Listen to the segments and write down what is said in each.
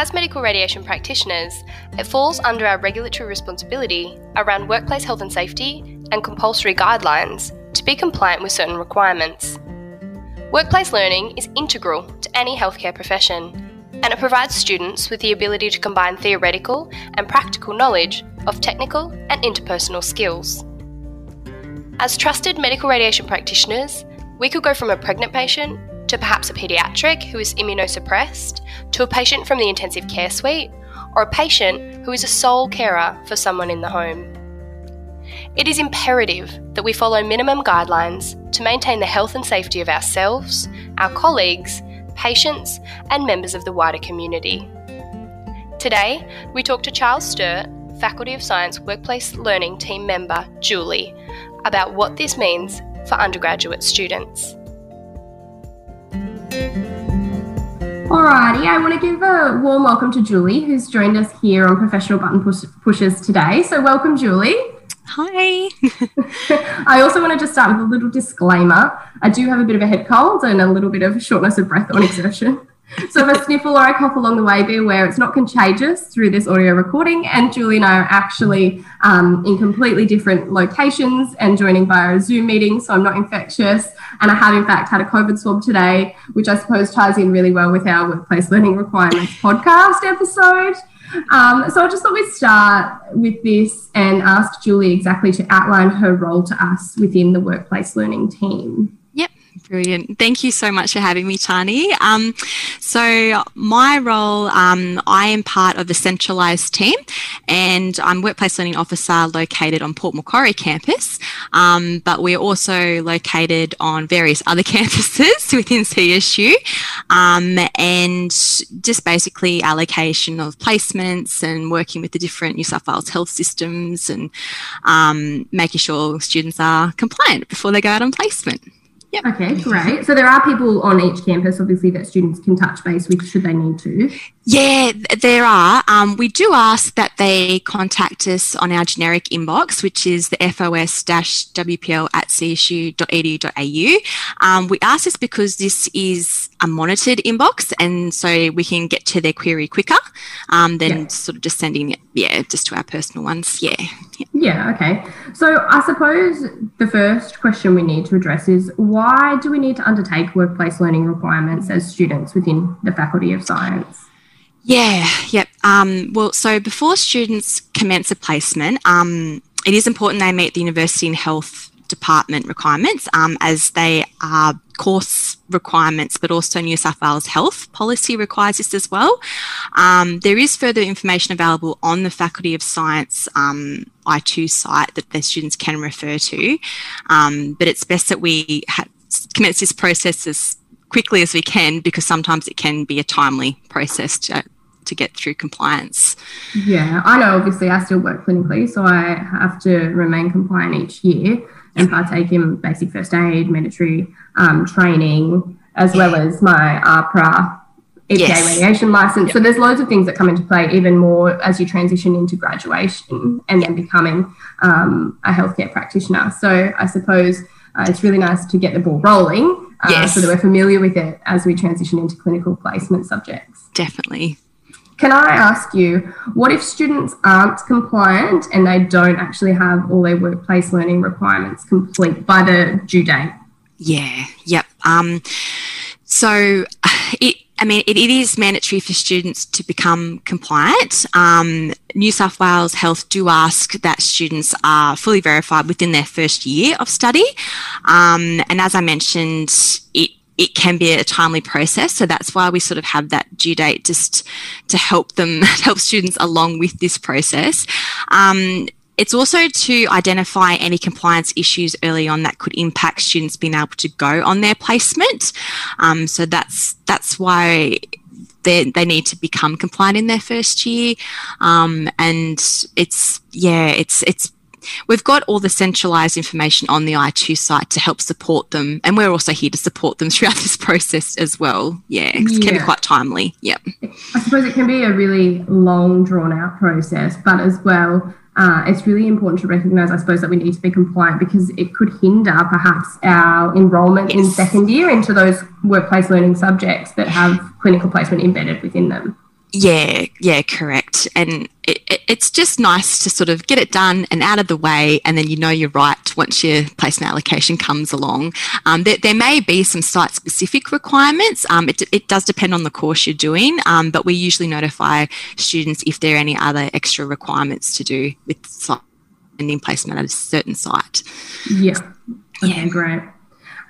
As medical radiation practitioners, it falls under our regulatory responsibility around workplace health and safety and compulsory guidelines to be compliant with certain requirements. Workplace learning is integral to any healthcare profession, and it provides students with the ability to combine theoretical and practical knowledge of technical and interpersonal skills. As trusted medical radiation practitioners, we could go from a pregnant patient to perhaps a paediatric who is immunosuppressed, to a patient from the intensive care suite, or a patient who is a sole carer for someone in the home. It is imperative that we follow minimum guidelines to maintain the health and safety of ourselves, our colleagues, patients, and members of the wider community. Today, we talk to Charles Sturt, Faculty of Science Workplace Learning Team member Julie, about what this means for undergraduate students. Alrighty, I want to give a warm welcome to Julie, who's joined us here on Professional Button Push- Pushers today. So, welcome, Julie. Hi. I also want to just start with a little disclaimer. I do have a bit of a head cold and a little bit of shortness of breath on exertion. So if I sniffle or I cough along the way, be aware it's not contagious through this audio recording. And Julie and I are actually um, in completely different locations and joining via a Zoom meeting, so I'm not infectious. And I have, in fact, had a COVID swab today, which I suppose ties in really well with our workplace learning requirements podcast episode. Um, so I just thought we'd start with this and ask Julie exactly to outline her role to us within the workplace learning team. Brilliant. Thank you so much for having me, Tani. Um, so, my role, um, I am part of the centralised team and I'm Workplace Learning Officer located on Port Macquarie campus, um, but we're also located on various other campuses within CSU um, and just basically allocation of placements and working with the different New South Wales health systems and um, making sure students are compliant before they go out on placement. Yep. Okay, great. So there are people on each campus, obviously, that students can touch base with should they need to. Yeah, there are. Um, we do ask that they contact us on our generic inbox, which is the fos-wpl at csu.edu.au. Um, we ask this because this is a monitored inbox, and so we can get to their query quicker um, than sort of just sending it, yeah, just to our personal ones. Yeah. yeah. Yeah, okay. So I suppose the first question we need to address is why do we need to undertake workplace learning requirements as students within the Faculty of Science? Yeah, yep. Um, well, so before students commence a placement, um, it is important they meet the university and health department requirements um, as they are course requirements, but also New South Wales Health policy requires this as well. Um, there is further information available on the Faculty of Science um, I2 site that the students can refer to, um, but it's best that we ha- commence this process as quickly as we can because sometimes it can be a timely process to, to get through compliance. Yeah, I know obviously I still work clinically, so I have to remain compliant each year and partake in basic first aid, mandatory um, training, as well as my AHPRA EPA yes. radiation license. Yep. So there's loads of things that come into play even more as you transition into graduation and then becoming um, a healthcare practitioner. So I suppose uh, it's really nice to get the ball rolling uh, yes. so that we're familiar with it as we transition into clinical placement subjects. Definitely. Can I ask you, what if students aren't compliant and they don't actually have all their workplace learning requirements complete by the due date? Yeah, yep. Um, so it, I mean, it, it is mandatory for students to become compliant. Um, New South Wales Health do ask that students are fully verified within their first year of study. Um, and as I mentioned, it it can be a timely process. So that's why we sort of have that due date just to help them, help students along with this process. Um, it's also to identify any compliance issues early on that could impact students being able to go on their placement. Um, so that's that's why they, they need to become compliant in their first year. Um, and it's yeah, it's it's We've got all the centralized information on the I2 site to help support them. And we're also here to support them throughout this process as well. Yeah, it yeah. can be quite timely. Yep. I suppose it can be a really long, drawn out process, but as well, uh, it's really important to recognise, I suppose, that we need to be compliant because it could hinder perhaps our enrolment yes. in second year into those workplace learning subjects that have clinical placement embedded within them. Yeah, yeah, correct. And it, it, it's just nice to sort of get it done and out of the way, and then you know you're right once your placement allocation comes along. Um, there, there, may be some site specific requirements. Um, it, it, does depend on the course you're doing, um, but we usually notify students if there are any other extra requirements to do with site ending placement at a certain site. Yeah. Okay, yeah. great.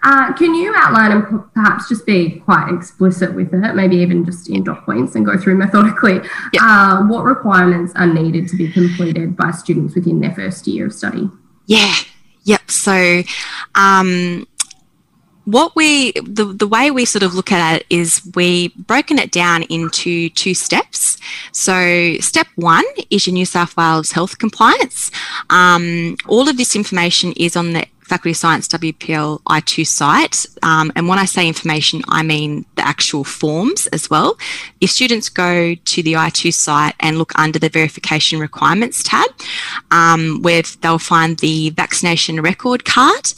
Uh, can you outline and perhaps just be quite explicit with it, maybe even just in dot points and go through methodically yep. uh, what requirements are needed to be completed by students within their first year of study? Yeah, yep. So, um, what we the, the way we sort of look at it is we broken it down into two steps so step one is your new south wales health compliance um, all of this information is on the Faculty of Science WPL I2 site. Um, and when I say information, I mean the actual forms as well. If students go to the I2 site and look under the verification requirements tab, um, where they'll find the vaccination record card,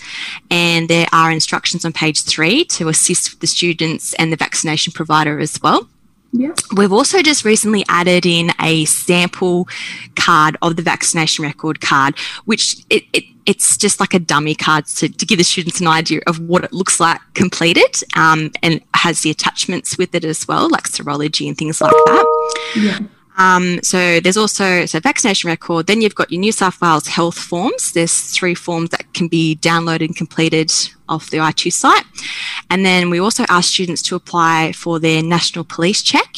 and there are instructions on page three to assist the students and the vaccination provider as well. Yeah. We've also just recently added in a sample card of the vaccination record card, which it, it it's just like a dummy card to, to give the students an idea of what it looks like completed um, and has the attachments with it as well, like serology and things like that. Yeah. Um, so there's also so vaccination record. Then you've got your New South Wales health forms. There's three forms that can be downloaded and completed off the I2 site. And then we also ask students to apply for their national police check.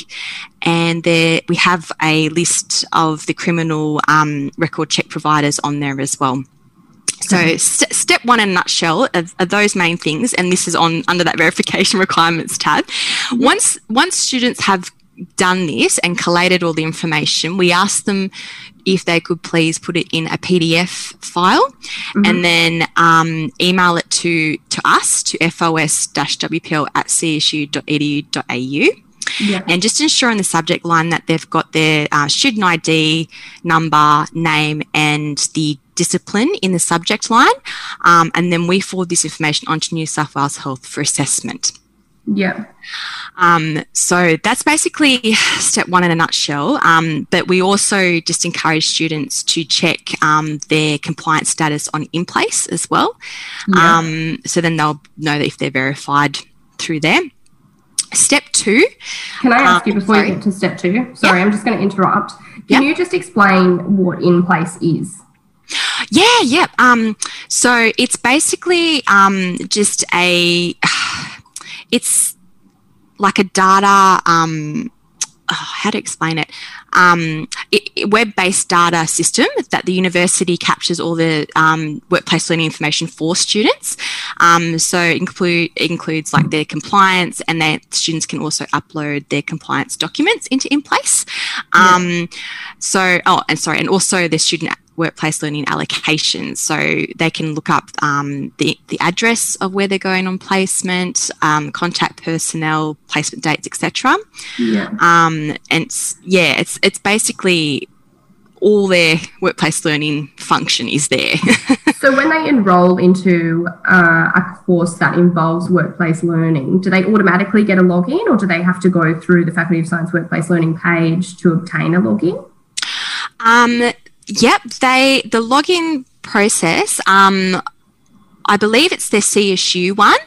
And there we have a list of the criminal um, record check providers on there as well. So st- step one in a nutshell are, are, those main things, and this is on under that verification requirements tab. Once once students have done this and collated all the information, we asked them if they could please put it in a PDF file mm-hmm. and then um, email it to to us to fos-wpl at csu.edu.au. Yeah. And just ensure in the subject line that they've got their uh, student ID, number, name, and the discipline in the subject line. Um, and then we forward this information onto New South Wales Health for assessment. Yeah. Um, so that's basically step one in a nutshell. Um, but we also just encourage students to check um, their compliance status on InPlace as well. Yeah. Um, so then they'll know that if they're verified through there. Step two. Can I ask you um, before sorry. you get to step two? Sorry, yep. I'm just going to interrupt. Can yep. you just explain what InPlace is? Yeah, yeah. Um, so it's basically um, just a, it's like a data, um, oh, how to explain it? Um, it, it web-based data system that the university captures all the um, workplace learning information for students. Um, so it, include, includes like their compliance, and their students can also upload their compliance documents into InPlace. Yeah. Um, so, oh, and sorry, and also their student workplace learning allocations. So they can look up um, the, the address of where they're going on placement, um, contact personnel, placement dates, etc. Yeah. Um, and it's, yeah, it's it's basically all their workplace learning function is there. so when they enroll into uh, a course that involves workplace learning, do they automatically get a login or do they have to go through the Faculty of Science Workplace Learning page to obtain a login? Um, Yep, they the login process. Um, I believe it's their CSU one.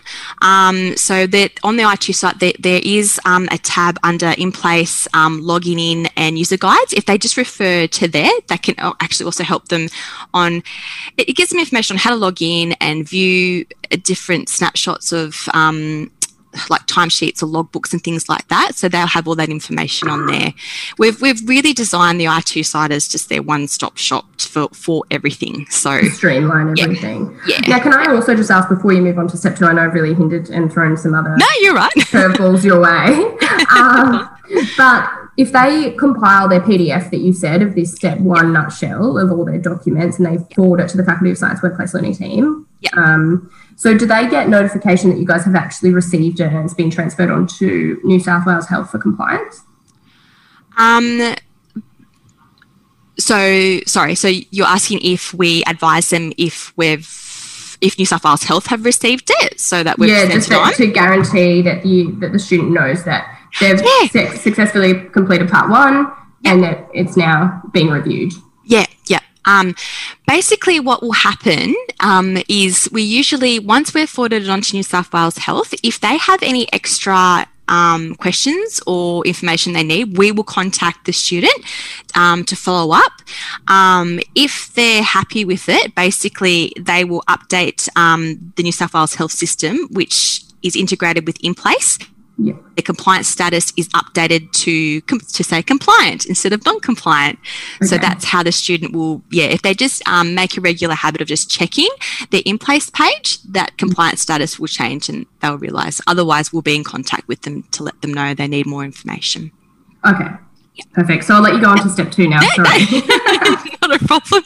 Um, so that on the I2 site, there, there is um, a tab under InPlace um, logging in and user guides. If they just refer to there, that can actually also help them on. It, it gives them information on how to log in and view different snapshots of um, like timesheets or logbooks and things like that. So they'll have all that information on there. We've we've really designed the I2 site as just their one-stop shop for, for everything. So streamline everything. Yeah. Now, can I also just ask before you move on to step two? I know I've really hindered and thrown some other no, you're right curveballs your way. um, but if they compile their PDF that you said of this step one nutshell of all their documents and they forward it to the Faculty of Science Workplace Learning team, yeah. Um, so, do they get notification that you guys have actually received it and it's been transferred on to New South Wales Health for compliance? Um, so, sorry. So, you're asking if we advise them if we've if New South Wales Health have received it, so that we've yeah, just that, to guarantee that you that the student knows that they've yeah. successfully completed part one and that it's now being reviewed. Um, basically, what will happen um, is we usually, once we're forwarded on to New South Wales Health, if they have any extra um, questions or information they need, we will contact the student um, to follow up. Um, if they're happy with it, basically they will update um, the New South Wales Health System, which is integrated with InPlace yeah. The compliance status is updated to to say compliant instead of non-compliant. Okay. So that's how the student will, yeah, if they just um, make a regular habit of just checking their InPlace page, that compliance status will change and they'll realise. Otherwise, we'll be in contact with them to let them know they need more information. Okay. Perfect. So I'll let you go on to step two now. Sorry. Not a problem.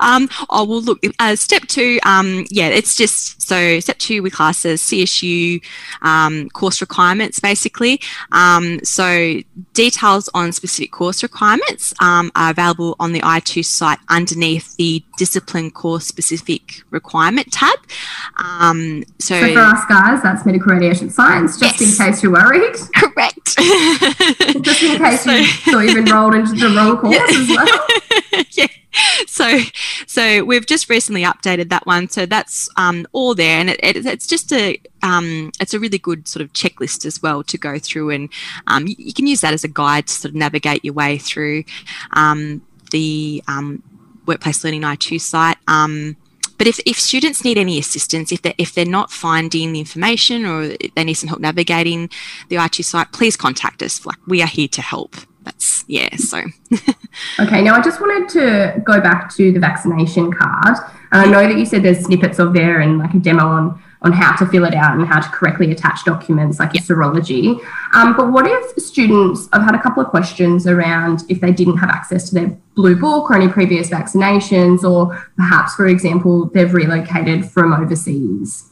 Um, oh, well, look, uh, step two, um, yeah, it's just so step two with classes, CSU um, course requirements basically. Um, so details on specific course requirements um, are available on the I2 site underneath the discipline course specific requirement tab. Um, so, so, for us guys, that's medical radiation science, just yes. in case you're worried. Correct. just in case so, you thought you've enrolled into the wrong course yeah. as well. yeah. So, so we've just recently updated that one. So that's um, all there, and it, it, it's just a um, it's a really good sort of checklist as well to go through, and um, you, you, can use that as a guide to sort of navigate your way through um, the um, workplace learning i2 site. Um, but if, if students need any assistance, if they're, if they're not finding the information or they need some help navigating the i2 site, please contact us. Like we are here to help that's yeah so. Okay now i just wanted to go back to the vaccination card. And i know that you said there's snippets of there and like a demo on on how to fill it out and how to correctly attach documents like yep. serology. Um, but what if students i've had a couple of questions around if they didn't have access to their blue book or any previous vaccinations or perhaps for example they've relocated from overseas?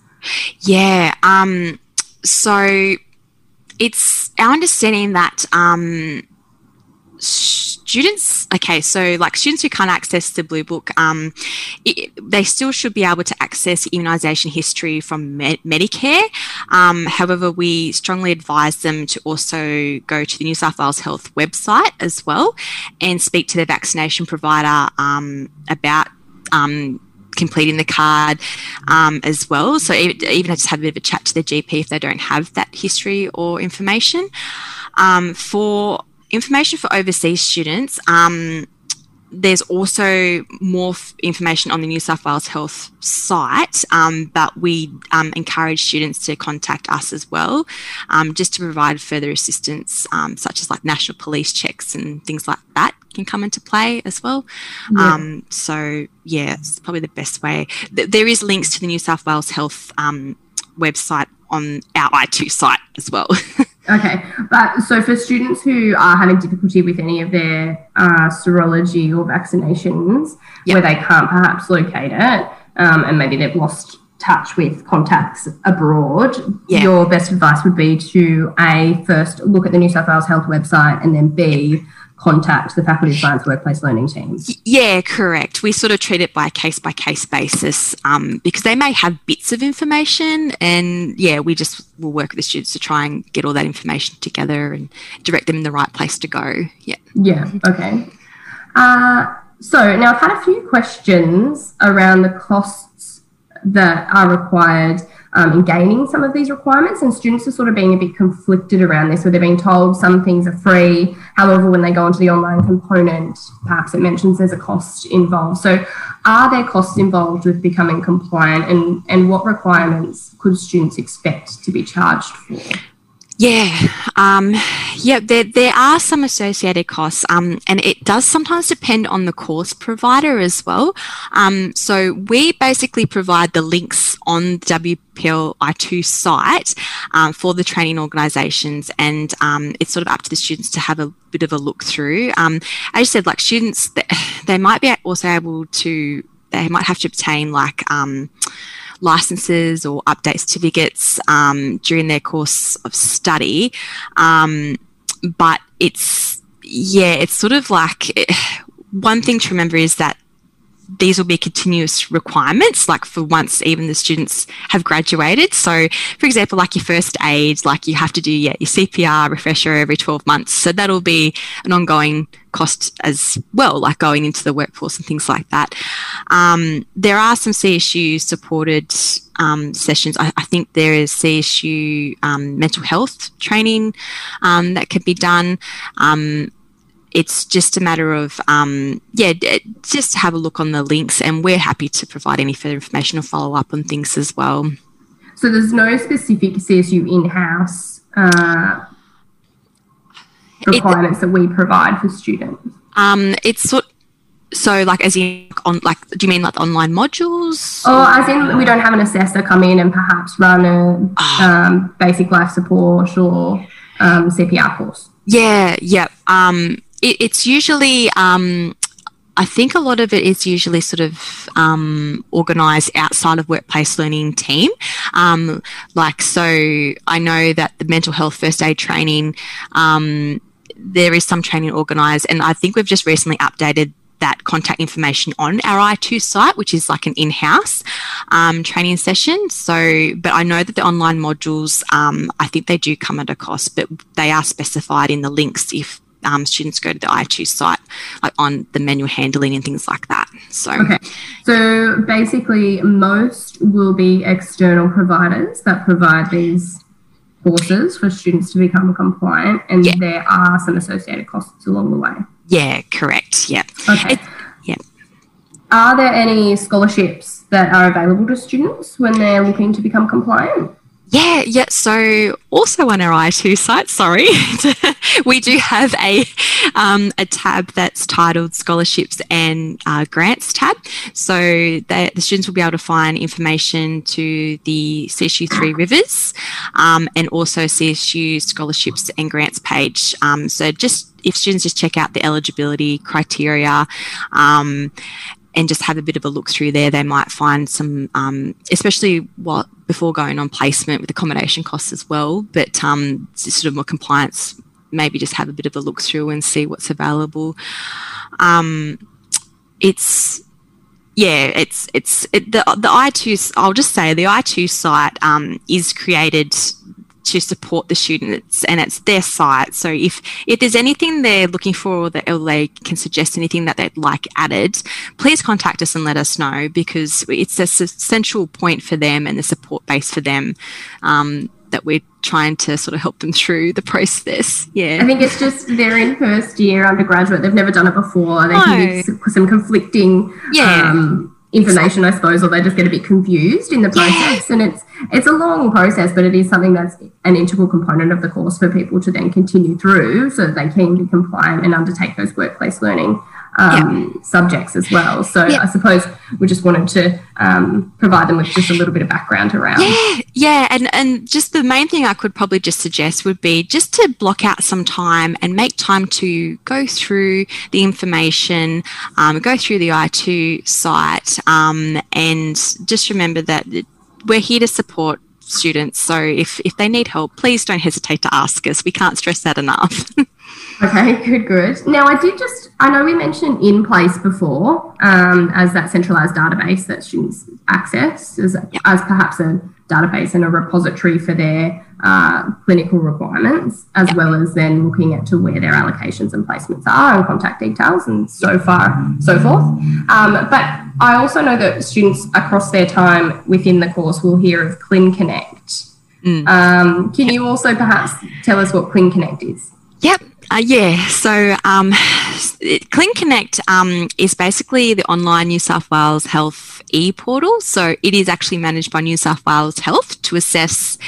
Yeah um, so it's our understanding that um, students okay so like students who can't access the blue book um, it, they still should be able to access immunisation history from Med- medicare um, however we strongly advise them to also go to the new south wales health website as well and speak to their vaccination provider um, about um, completing the card um, as well. So even I just have a bit of a chat to the GP if they don't have that history or information. Um, for information for overseas students, um, there's also more f- information on the New South Wales Health site, um, but we um, encourage students to contact us as well, um, just to provide further assistance, um, such as like national police checks and things like that can come into play as well. Yeah. Um, so yeah, it's probably the best way. Th- there is links to the New South Wales Health um, website on our I2 site as well. Okay, but so for students who are having difficulty with any of their uh, serology or vaccinations, yep. where they can't perhaps locate it, um, and maybe they've lost touch with contacts abroad, yeah. your best advice would be to a first look at the New South Wales Health website, and then b contact the Faculty of Science Workplace Learning teams? Yeah, correct. We sort of treat it by a case by case basis um, because they may have bits of information, and yeah, we just will work with the students to try and get all that information together and direct them in the right place to go. Yeah. Yeah. Okay. Uh, so now I've had a few questions around the costs that are required um, in gaining some of these requirements. And students are sort of being a bit conflicted around this, where they're being told some things are free. However, when they go onto the online component, perhaps it mentions there's a cost involved. So, are there costs involved with becoming compliant, and, and what requirements could students expect to be charged for? Yeah, um, yeah, there, there are some associated costs, um, and it does sometimes depend on the course provider as well. Um, so we basically provide the links on the WPLI2 site um, for the training organisations, and um, it's sort of up to the students to have a bit of a look through. Um, as you said, like students, they might be also able to, they might have to obtain like licenses or update certificates um, during their course of study. Um, but it's, yeah, it's sort of like one thing to remember is that these will be continuous requirements, like for once even the students have graduated. So, for example, like your first aid, like you have to do yeah, your CPR refresher every 12 months. So that'll be an ongoing cost as well, like going into the workforce and things like that. Um, there are some CSU supported um, sessions. I, I, think there is CSU um, mental health training um, that could be done. It's just a matter of um, yeah just have a look on the links and we're happy to provide any further information or follow up on things as well. So there's no specific csu in-house uh, requirements it, that we provide for students? Um, it's sort so like as in on like do you mean like online modules? Oh as in we don't have an assessor come in and perhaps run a oh. um, basic life support or um, cpr course? Yeah yeah um, it, it's usually um, I think a lot of it is usually sort of um, organised outside of workplace learning team. Um, like, so I know that the mental health first aid training, um, there is some training organised, and I think we've just recently updated that contact information on our I2 site, which is like an in-house um, training session. So, but I know that the online modules, um, I think they do come at a cost, but they are specified in the links if um, students go to the I2 site, like on the manual handling and things like that. So, okay. So basically, most will be external providers that provide these courses for students to become compliant, and yeah. there are some associated costs along the way. Yeah, correct. Yeah. Okay. It, yeah. Are there any scholarships that are available to students when they're looking to become compliant? Yeah, yeah. So also on our I2 site, sorry, we do have a um, a tab that's titled Scholarships and uh, Grants tab. So the students will be able to find information to the CSU Three Rivers um, and also CSU Scholarships and Grants page. Um, so just if students just check out the eligibility criteria um, and just have a bit of a look through there, they might find some, um, especially what before going on placement with accommodation costs as well. But um, sort of more compliance, maybe just have a bit of a look through and see what's available. Um, it's yeah, it's it's it, the the i two. I'll just say the i two site um, is created to support the students and it's their site. So if, if there's anything they're looking for or, that, they can suggest anything that they'd like added, please contact us and let us know because it's a central point for them and the support base for them um, that we're trying to sort of help them through the process. Yeah. I think it's just they're in first year undergraduate. They've never done it before. They no. can be some conflicting yeah. Um, information, I suppose, or they just get a bit confused in the process. And it's it's a long process, but it is something that's an integral component of the course for people to then continue through so that they can be compliant and undertake those workplace learning um, yeah. subjects as well. So yeah. I suppose we just wanted to um, provide them with just a little bit of background around. Yeah, yeah, and and just the main thing I could probably just suggest would be just to block out some time and make time to go through the information, um, go through the I2 site, um, and just remember that we're here to support students. So if, if they need help, please don't hesitate to ask us. We can't stress that enough. Okay, good, good. Now, I did just, I know we mentioned InPlace before um, as that centralized database that students access as, yep. as perhaps a database and a repository for their uh, clinical requirements, as yep. well as then looking at to where their allocations and placements are and contact details and so far, so forth. Um, but I also know that students across their time within the course will hear of ClinConnect. Mm. Um, can you also perhaps tell us what ClinConnect is? Yep. Uh, yeah, so um, ClinConnect um, is basically the online New South Wales Health e-portal. So it is actually managed by New South Wales Health to assess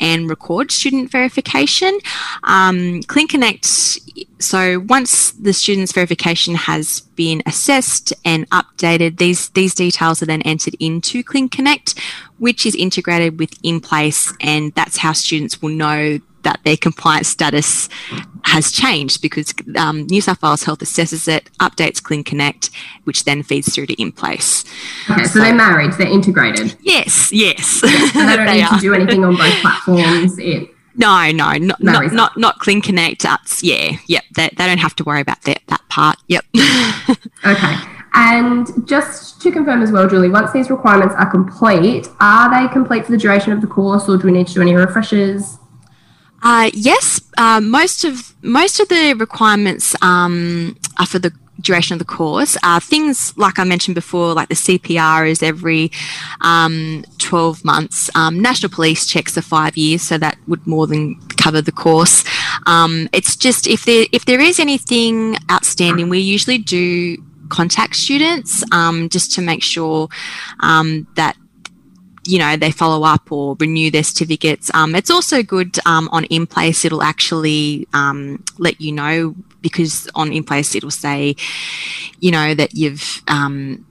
and record student verification. Um, ClinConnect, so once the student's verification has been assessed and updated, these, these details are then entered into ClinConnect, which is integrated with InPlace, and that's how students will know that their compliance status has changed because um, New South Wales Health assesses it, updates ClinConnect, which then feeds through to InPlace. Okay, so, so they're married, they're integrated. Yes, yes. yes and they don't they need are. to do anything on both platforms. It no, no, not not, not, not ClinConnect. That's yeah, yep. They, they don't have to worry about that that part. Yep. okay. And just to confirm as well, Julie, once these requirements are complete, are they complete for the duration of the course or do we need to do any refreshers? Uh, yes, uh, most of most of the requirements um, are for the duration of the course. Uh, things like I mentioned before, like the CPR is every um, 12 months. Um, National Police checks are five years, so that would more than cover the course. Um, it's just if there if there is anything outstanding, we usually do contact students um, just to make sure um, that you know they follow up or renew their certificates. Um, it's also good um, on InPlace. It'll actually um, let you know because on InPlace it'll say, you know, that you've um,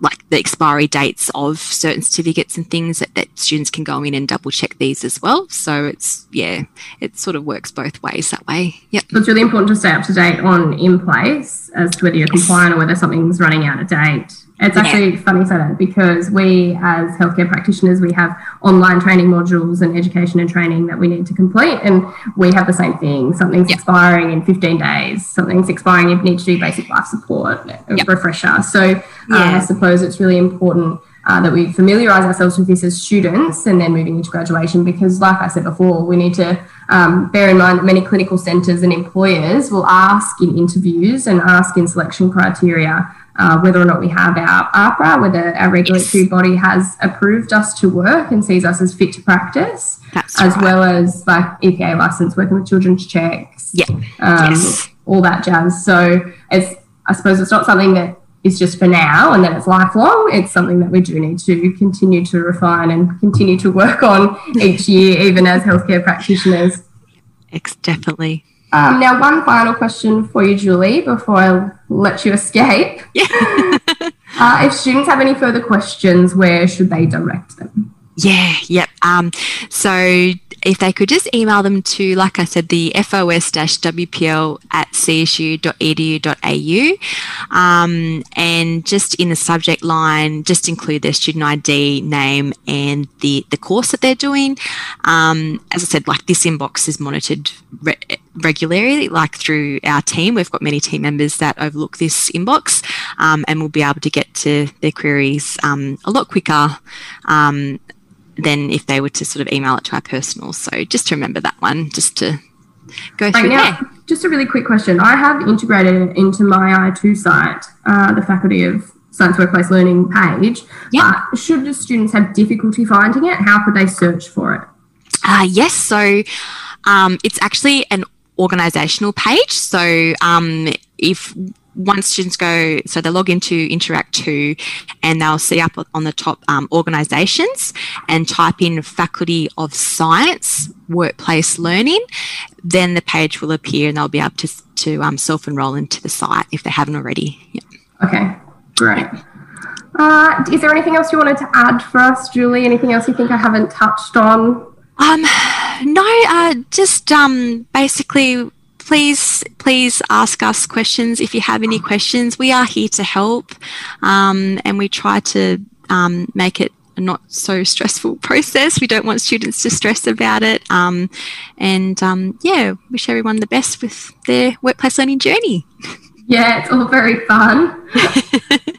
like the expiry dates of certain certificates and things that, that students can go in and double check these as well. So it's yeah, it sort of works both ways that way. Yep. So it's really important to stay up to date on InPlace as to whether you're compliant or whether something's running out of date. It's actually yeah. funny that because we, as healthcare practitioners, we have online training modules and education and training that we need to complete, and we have the same thing. Something's yep. expiring in 15 days. Something's expiring if you need to do basic life support, a yep. refresher. So uh, yeah. I suppose it's really important. Uh, that we familiarise ourselves with this as students and then moving into graduation because, like I said before, we need to um, bear in mind that many clinical centres and employers will ask in interviews and ask in selection criteria uh, whether or not we have our AHPRA, whether our regulatory yes. body has approved us to work and sees us as fit to practice, That's as right. well as like EPA license, working with children's checks, yeah, um, yes. all that jazz. So it's, I suppose it's not something that is just for now and then it's lifelong. It's something that we do need to continue to refine and continue to work on each year, even as healthcare practitioners. It's definitely. Um, now, one final question for you, Julie, before I let you escape. Yeah. uh, if students have any further questions, where should they direct them? Yeah, yep. Um, so if they could just email them to, like I said, the fos-wpl at csu.edu.au um, and just in the subject line, just include their student ID, name and the, the course that they're doing. Um, as I said, like this inbox is monitored re- regularly, like through our team. We've got many team members that overlook this inbox um, and we'll be able to get to their queries um, a lot quicker um, than if they were to sort of email it to our personal. So just to remember that one, just to go through now, there. Just a really quick question. I have integrated it into my I2 site, uh, the Faculty of Science Workplace Learning page. Yeah. Uh, should the students have difficulty finding it, how could they search for it? Uh, yes, so um, it's actually an organisational page. So um, if once students go, so they log into Interact 2 and they'll see up on the top um, organisations and type in Faculty of Science Workplace Learning, then the page will appear and they'll be able to, to um, self enroll into the site if they haven't already. Yep. Okay, great. Uh, is there anything else you wanted to add for us, Julie? Anything else you think I haven't touched on? Um, no, uh, just um, basically please, please ask us questions if you have any questions. We are here to help, um, and we try to um, make it a not so stressful process. We don't want students to stress about it, um, and um, yeah, wish everyone the best with their workplace learning journey. Yeah, it's all very fun.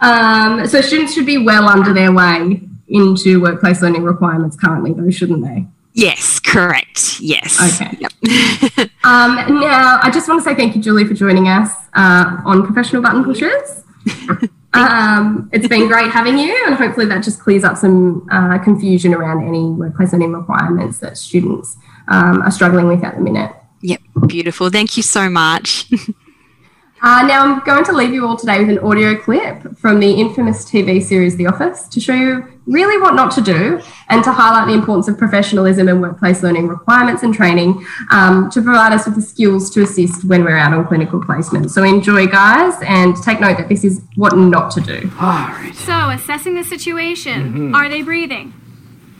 Um, so students should be well under their way into workplace learning requirements currently, though, shouldn't they? Yes, correct. Yes. Okay. Yep. um, now, I just want to say thank you, Julie, for joining us uh, on Professional Button Pushers. um, it's been great having you, and hopefully that just clears up some uh, confusion around any workplace learning requirements that students um, are struggling with at the minute. Yep, beautiful. Thank you so much. Uh, now, I'm going to leave you all today with an audio clip from the infamous TV series The Office to show you really what not to do and to highlight the importance of professionalism and workplace learning requirements and training um, to provide us with the skills to assist when we're out on clinical placement. So, enjoy, guys, and take note that this is what not to do. All right. So, assessing the situation, mm-hmm. are they breathing?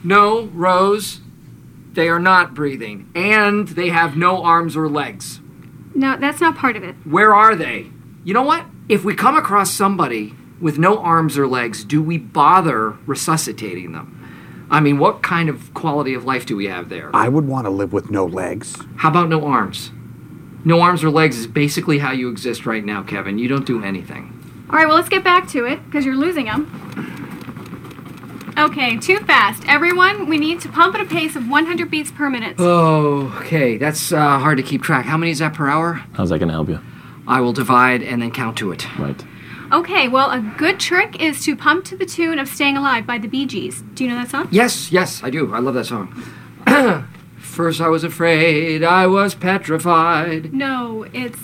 No, Rose, they are not breathing, and they have no arms or legs. No, that's not part of it. Where are they? You know what? If we come across somebody with no arms or legs, do we bother resuscitating them? I mean, what kind of quality of life do we have there? I would want to live with no legs. How about no arms? No arms or legs is basically how you exist right now, Kevin. You don't do anything. All right, well, let's get back to it because you're losing them. Okay, too fast. Everyone, we need to pump at a pace of 100 beats per minute. Oh, okay. That's uh, hard to keep track. How many is that per hour? How's that gonna help you? I will divide and then count to it. Right. Okay, well, a good trick is to pump to the tune of Staying Alive by the Bee Gees. Do you know that song? Yes, yes, I do. I love that song. First, I was afraid, I was petrified. No, it's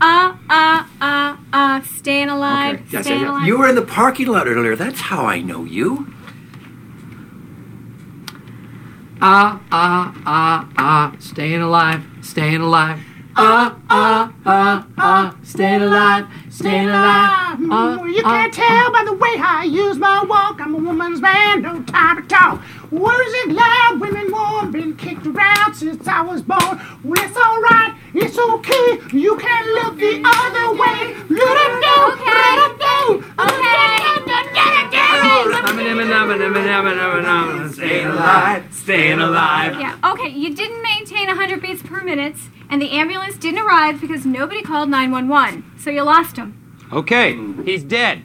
uh uh uh uh staying alive, Okay, yes, staying yeah, yeah. alive. You were in the parking lot earlier. That's how I know you. Ah, ah, ah, ah, staying alive, staying alive. Ah, ah, ah, ah, staying alive, staying alive. Ah, Mm, you ah, can't tell by the way I use my walk. I'm a woman's man, no time to talk. Words it loud, women warm, been kicked around since I was born. Well, it's alright, it's okay. You can look the other way. Let it go, let it go. Staying alive, staying alive. Yeah, okay, you didn't maintain 100 beats per minute, and the ambulance didn't arrive because nobody called 911. So you lost him. Okay, he's dead.